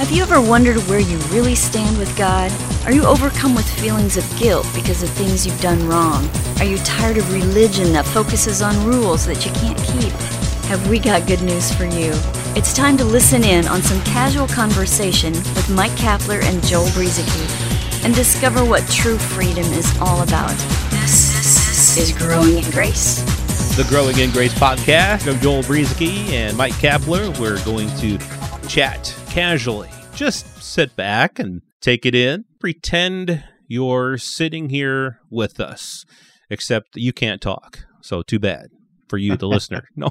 Have you ever wondered where you really stand with God? Are you overcome with feelings of guilt because of things you've done wrong? Are you tired of religion that focuses on rules that you can't keep? Have we got good news for you? It's time to listen in on some casual conversation with Mike Kapler and Joel Brueseke and discover what true freedom is all about. This is Growing in Grace. The Growing in Grace podcast. I'm Joel Brueseke and Mike Kapler. We're going to chat casually. Just sit back and take it in. Pretend you're sitting here with us, except you can't talk. So, too bad for you, the listener. No.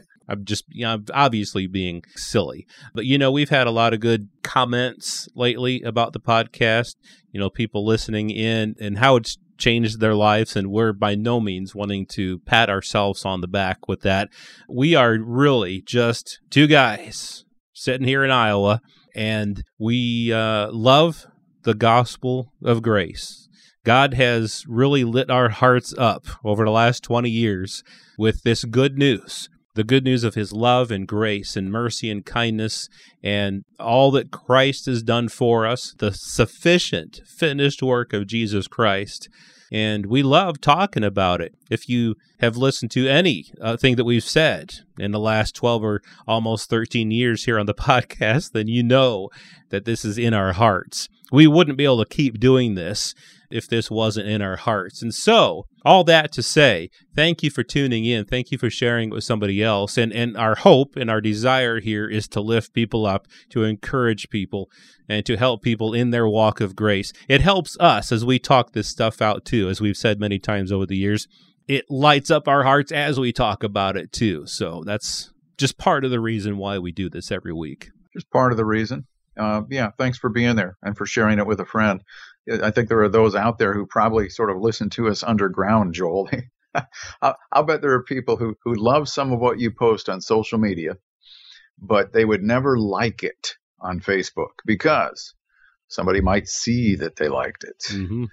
I'm just, you know, obviously being silly. But, you know, we've had a lot of good comments lately about the podcast, you know, people listening in and how it's changed their lives. And we're by no means wanting to pat ourselves on the back with that. We are really just two guys sitting here in Iowa, and we uh, love the gospel of grace. God has really lit our hearts up over the last 20 years with this good news the good news of his love and grace and mercy and kindness and all that Christ has done for us, the sufficient finished work of Jesus Christ. And we love talking about it. If you have listened to any uh, thing that we've said in the last 12 or almost 13 years here on the podcast, then you know that this is in our hearts. We wouldn't be able to keep doing this if this wasn't in our hearts. And so, all that to say, thank you for tuning in. Thank you for sharing with somebody else. And and our hope and our desire here is to lift people up, to encourage people, and to help people in their walk of grace. It helps us as we talk this stuff out too, as we've said many times over the years. It lights up our hearts as we talk about it too. So that's just part of the reason why we do this every week. Just part of the reason. Uh, yeah, thanks for being there and for sharing it with a friend. I think there are those out there who probably sort of listen to us underground, Joel. I'll, I'll bet there are people who, who love some of what you post on social media, but they would never like it on Facebook because somebody might see that they liked it. Mm-hmm.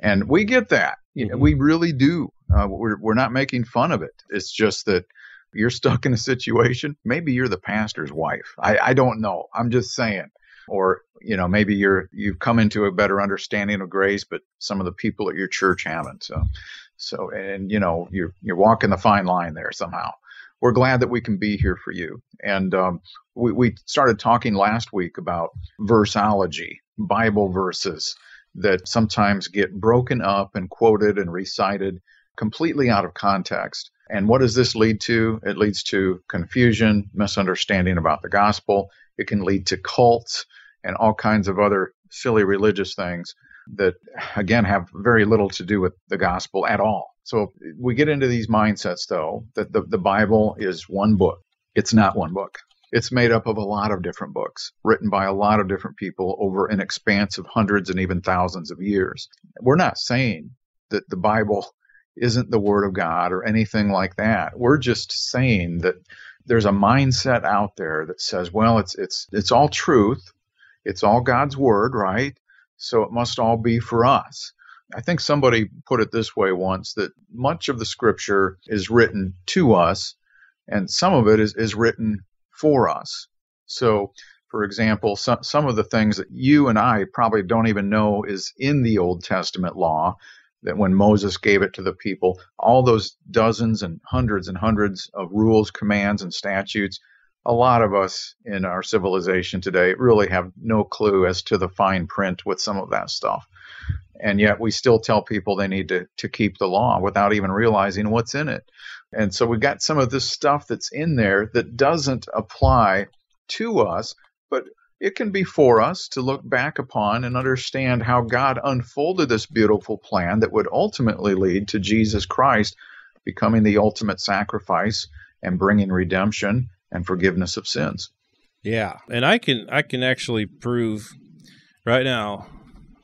And we get that. Mm-hmm. we really do. Uh, we're, we're not making fun of it. It's just that you're stuck in a situation. Maybe you're the pastor's wife. I, I don't know. I'm just saying or you know maybe you're you've come into a better understanding of grace but some of the people at your church haven't so so and you know you're you're walking the fine line there somehow. We're glad that we can be here for you. And um, we, we started talking last week about versology bible verses that sometimes get broken up and quoted and recited completely out of context. And what does this lead to? It leads to confusion misunderstanding about the gospel it can lead to cults and all kinds of other silly religious things that, again, have very little to do with the gospel at all. So we get into these mindsets, though, that the, the Bible is one book. It's not one book. It's made up of a lot of different books written by a lot of different people over an expanse of hundreds and even thousands of years. We're not saying that the Bible isn't the Word of God or anything like that. We're just saying that there's a mindset out there that says, well, it's it's it's all truth, it's all God's word, right? So it must all be for us. I think somebody put it this way once that much of the scripture is written to us, and some of it is, is written for us. So, for example, some, some of the things that you and I probably don't even know is in the Old Testament law that when Moses gave it to the people, all those dozens and hundreds and hundreds of rules, commands, and statutes, a lot of us in our civilization today really have no clue as to the fine print with some of that stuff. And yet we still tell people they need to, to keep the law without even realizing what's in it. And so we've got some of this stuff that's in there that doesn't apply to us, but it can be for us to look back upon and understand how God unfolded this beautiful plan that would ultimately lead to Jesus Christ becoming the ultimate sacrifice and bringing redemption and forgiveness of sins. Yeah, and I can I can actually prove right now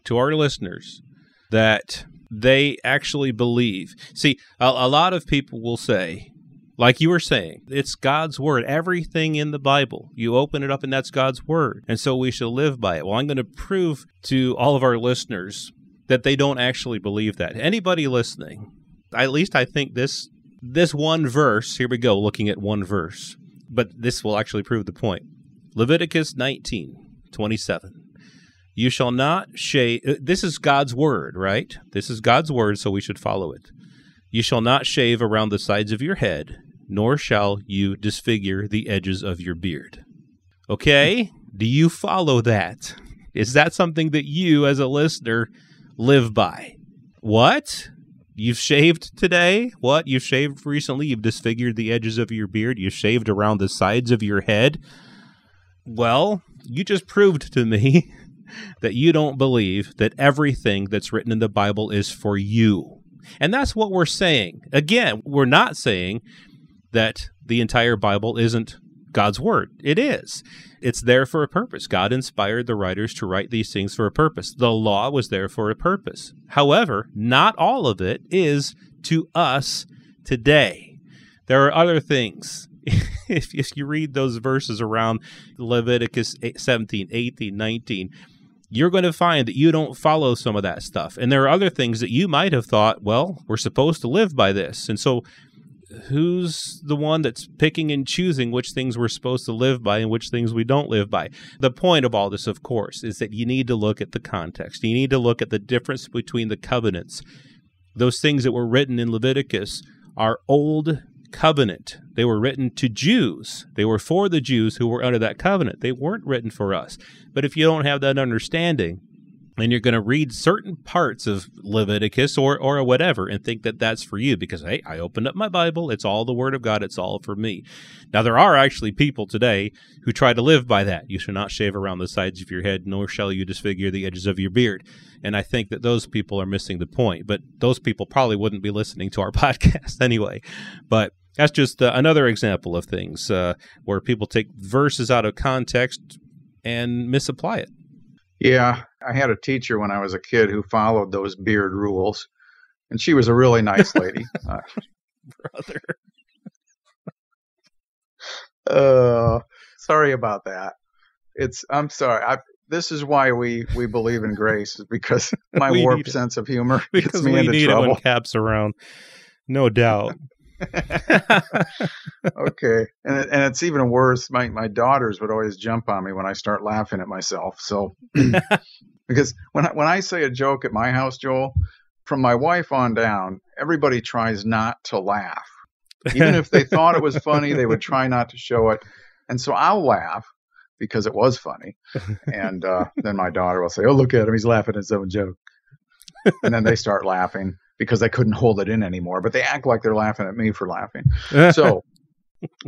to our listeners that they actually believe. See, a, a lot of people will say like you were saying, it's God's word. Everything in the Bible, you open it up and that's God's word. And so we should live by it. Well, I'm going to prove to all of our listeners that they don't actually believe that. Anybody listening, at least I think this this one verse, here we go, looking at one verse. but this will actually prove the point. Leviticus 19, 27. You shall not shave. This is God's word, right? This is God's word, so we should follow it. You shall not shave around the sides of your head, nor shall you disfigure the edges of your beard. Okay? Do you follow that? Is that something that you, as a listener, live by? What? You've shaved today? What? You've shaved recently? You've disfigured the edges of your beard? You've shaved around the sides of your head? Well, you just proved to me that you don't believe that everything that's written in the Bible is for you. And that's what we're saying. Again, we're not saying that the entire Bible isn't God's word. It is. It's there for a purpose. God inspired the writers to write these things for a purpose. The law was there for a purpose. However, not all of it is to us today. There are other things. if, if you read those verses around Leviticus 17, 18, 19, you're going to find that you don't follow some of that stuff. And there are other things that you might have thought, well, we're supposed to live by this. And so who's the one that's picking and choosing which things we're supposed to live by and which things we don't live by? The point of all this, of course, is that you need to look at the context. You need to look at the difference between the covenants. Those things that were written in Leviticus are old covenant. They were written to Jews. They were for the Jews who were under that covenant. They weren't written for us. But if you don't have that understanding, and you're going to read certain parts of Leviticus or or whatever and think that that's for you because hey, I opened up my Bible, it's all the word of God, it's all for me. Now there are actually people today who try to live by that. You shall not shave around the sides of your head, nor shall you disfigure the edges of your beard. And I think that those people are missing the point. But those people probably wouldn't be listening to our podcast anyway. But that's just uh, another example of things uh, where people take verses out of context and misapply it. Yeah, I had a teacher when I was a kid who followed those beard rules, and she was a really nice lady. uh, Brother. uh, sorry about that. It's I'm sorry. I, this is why we we believe in grace is because my warped sense of humor because gets me we into need trouble. it when caps around, no doubt. okay, and and it's even worse. My my daughters would always jump on me when I start laughing at myself. So because when I, when I say a joke at my house, Joel, from my wife on down, everybody tries not to laugh. Even if they thought it was funny, they would try not to show it. And so I'll laugh because it was funny, and uh, then my daughter will say, "Oh, look at him! He's laughing at his own joke." and then they start laughing because they couldn't hold it in anymore. But they act like they're laughing at me for laughing. So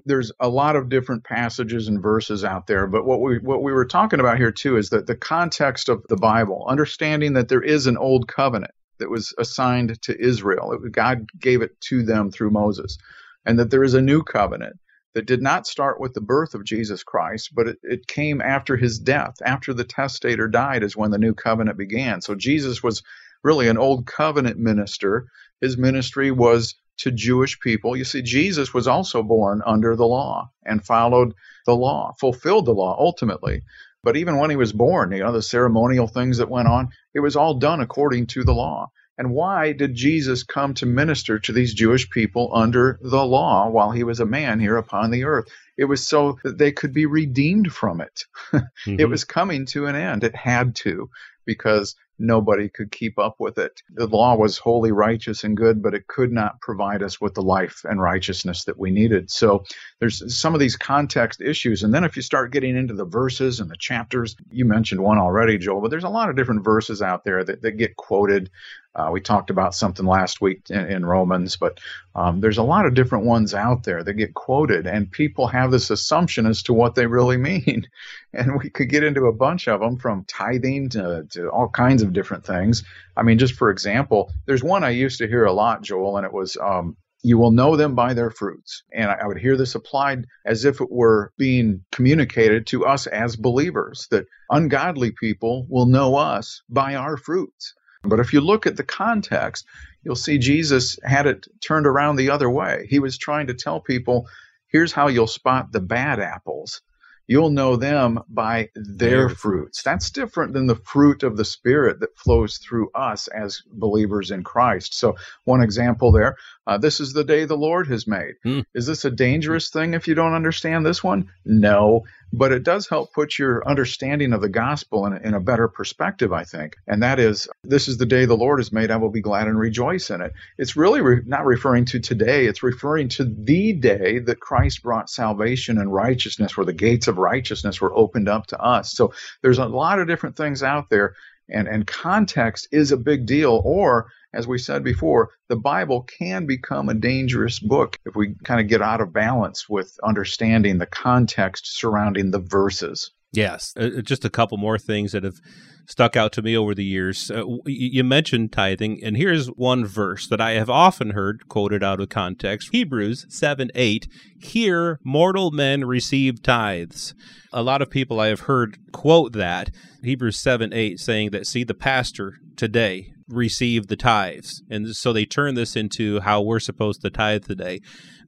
there's a lot of different passages and verses out there. But what we what we were talking about here too is that the context of the Bible, understanding that there is an old covenant that was assigned to Israel. God gave it to them through Moses, and that there is a new covenant that did not start with the birth of Jesus Christ, but it, it, came after his death. After the testator died, is when the new covenant began. So Jesus was really an old covenant minister. His ministry was to Jewish people. You see, Jesus was also born under the law and followed the law, fulfilled the law ultimately. But even when he was born, you know, the ceremonial things that went on, it was all done according to the law. And why did Jesus come to minister to these Jewish people under the law while he was a man here upon the earth? It was so that they could be redeemed from it. mm-hmm. It was coming to an end. It had to, because nobody could keep up with it. The law was wholly righteous and good, but it could not provide us with the life and righteousness that we needed. So there's some of these context issues. And then if you start getting into the verses and the chapters, you mentioned one already, Joel, but there's a lot of different verses out there that, that get quoted. Uh, we talked about something last week in, in Romans, but um, there's a lot of different ones out there that get quoted, and people have this assumption as to what they really mean. And we could get into a bunch of them from tithing to, to all kinds of different things. I mean, just for example, there's one I used to hear a lot, Joel, and it was um, you will know them by their fruits. And I would hear this applied as if it were being communicated to us as believers that ungodly people will know us by our fruits. But if you look at the context, you'll see Jesus had it turned around the other way. He was trying to tell people, here's how you'll spot the bad apples. You'll know them by their fruits. That's different than the fruit of the Spirit that flows through us as believers in Christ. So, one example there uh, this is the day the Lord has made. Mm. Is this a dangerous thing if you don't understand this one? No, but it does help put your understanding of the gospel in, in a better perspective, I think. And that is, this is the day the Lord has made. I will be glad and rejoice in it. It's really re- not referring to today, it's referring to the day that Christ brought salvation and righteousness, where the gates of righteousness were opened up to us. So there's a lot of different things out there. And, and context is a big deal, or as we said before, the Bible can become a dangerous book if we kind of get out of balance with understanding the context surrounding the verses. Yes, uh, uh, just a couple more things that have stuck out to me over the years. Uh, you mentioned tithing, and here's one verse that I have often heard quoted out of context Hebrews 7 8. Here, mortal men receive tithes. A lot of people I have heard quote that, Hebrews 7 8, saying that, see, the pastor today receive the tithes. And so they turn this into how we're supposed to tithe today.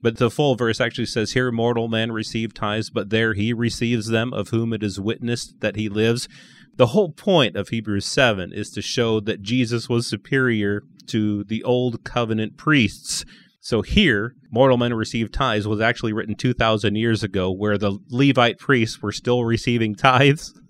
But the full verse actually says, Here mortal man receive tithes, but there he receives them, of whom it is witnessed that he lives. The whole point of Hebrews 7 is to show that Jesus was superior to the old covenant priests. So here, mortal men receive tithes was actually written 2,000 years ago, where the Levite priests were still receiving tithes.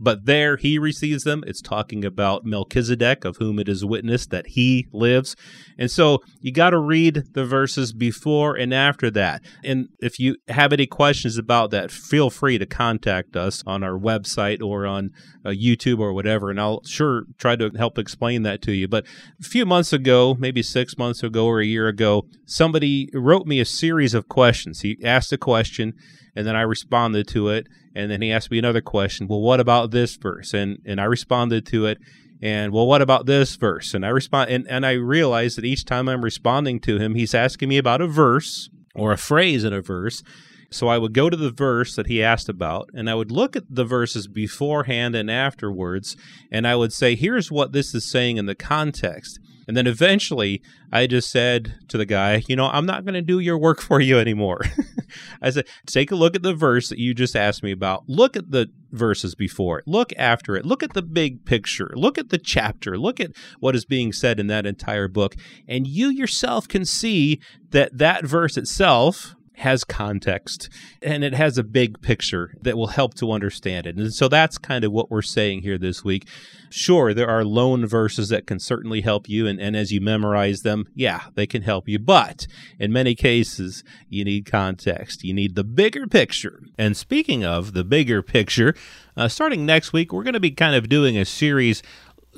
But there he receives them. It's talking about Melchizedek, of whom it is witnessed that he lives. And so you got to read the verses before and after that. And if you have any questions about that, feel free to contact us on our website or on uh, YouTube or whatever, and I'll sure try to help explain that to you. But a few months ago, maybe six months ago or a year ago, somebody wrote me a series of questions. He asked a question and then I responded to it, and then he asked me another question. Well, what about this verse? And and I responded to it, and well, what about this verse? And I respond, and, and I realized that each time I'm responding to him, he's asking me about a verse or a phrase in a verse. So I would go to the verse that he asked about, and I would look at the verses beforehand and afterwards, and I would say, here's what this is saying in the context. And then eventually I just said to the guy, you know, I'm not going to do your work for you anymore. I said, take a look at the verse that you just asked me about. Look at the verses before it. Look after it. Look at the big picture. Look at the chapter. Look at what is being said in that entire book. And you yourself can see that that verse itself has context and it has a big picture that will help to understand it. And so that's kind of what we're saying here this week. Sure, there are lone verses that can certainly help you, and, and as you memorize them, yeah, they can help you. But in many cases, you need context. You need the bigger picture. And speaking of the bigger picture, uh, starting next week, we're going to be kind of doing a series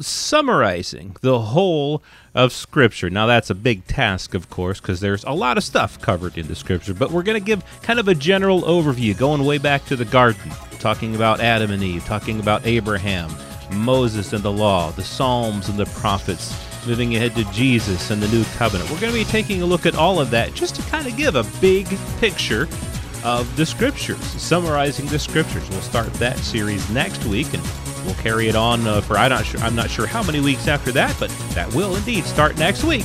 summarizing the whole of Scripture. Now, that's a big task, of course, because there's a lot of stuff covered in the Scripture, but we're going to give kind of a general overview, going way back to the garden, talking about Adam and Eve, talking about Abraham, Moses and the law, the Psalms and the prophets, moving ahead to Jesus and the new covenant. We're going to be taking a look at all of that just to kind of give a big picture of the Scriptures, summarizing the Scriptures. We'll start that series next week and we'll carry it on uh, for I'm not sure I'm not sure how many weeks after that, but that will indeed start next week,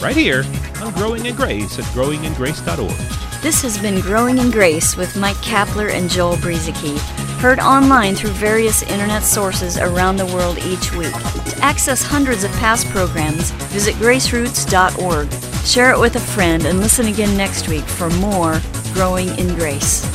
right here on Growing in Grace at growingingrace.org. This has been Growing in Grace with Mike Kapler and Joel Brueseke, heard online through various internet sources around the world each week. To access hundreds of past programs, visit graceroots.org. Share it with a friend and listen again next week for more Growing in Grace.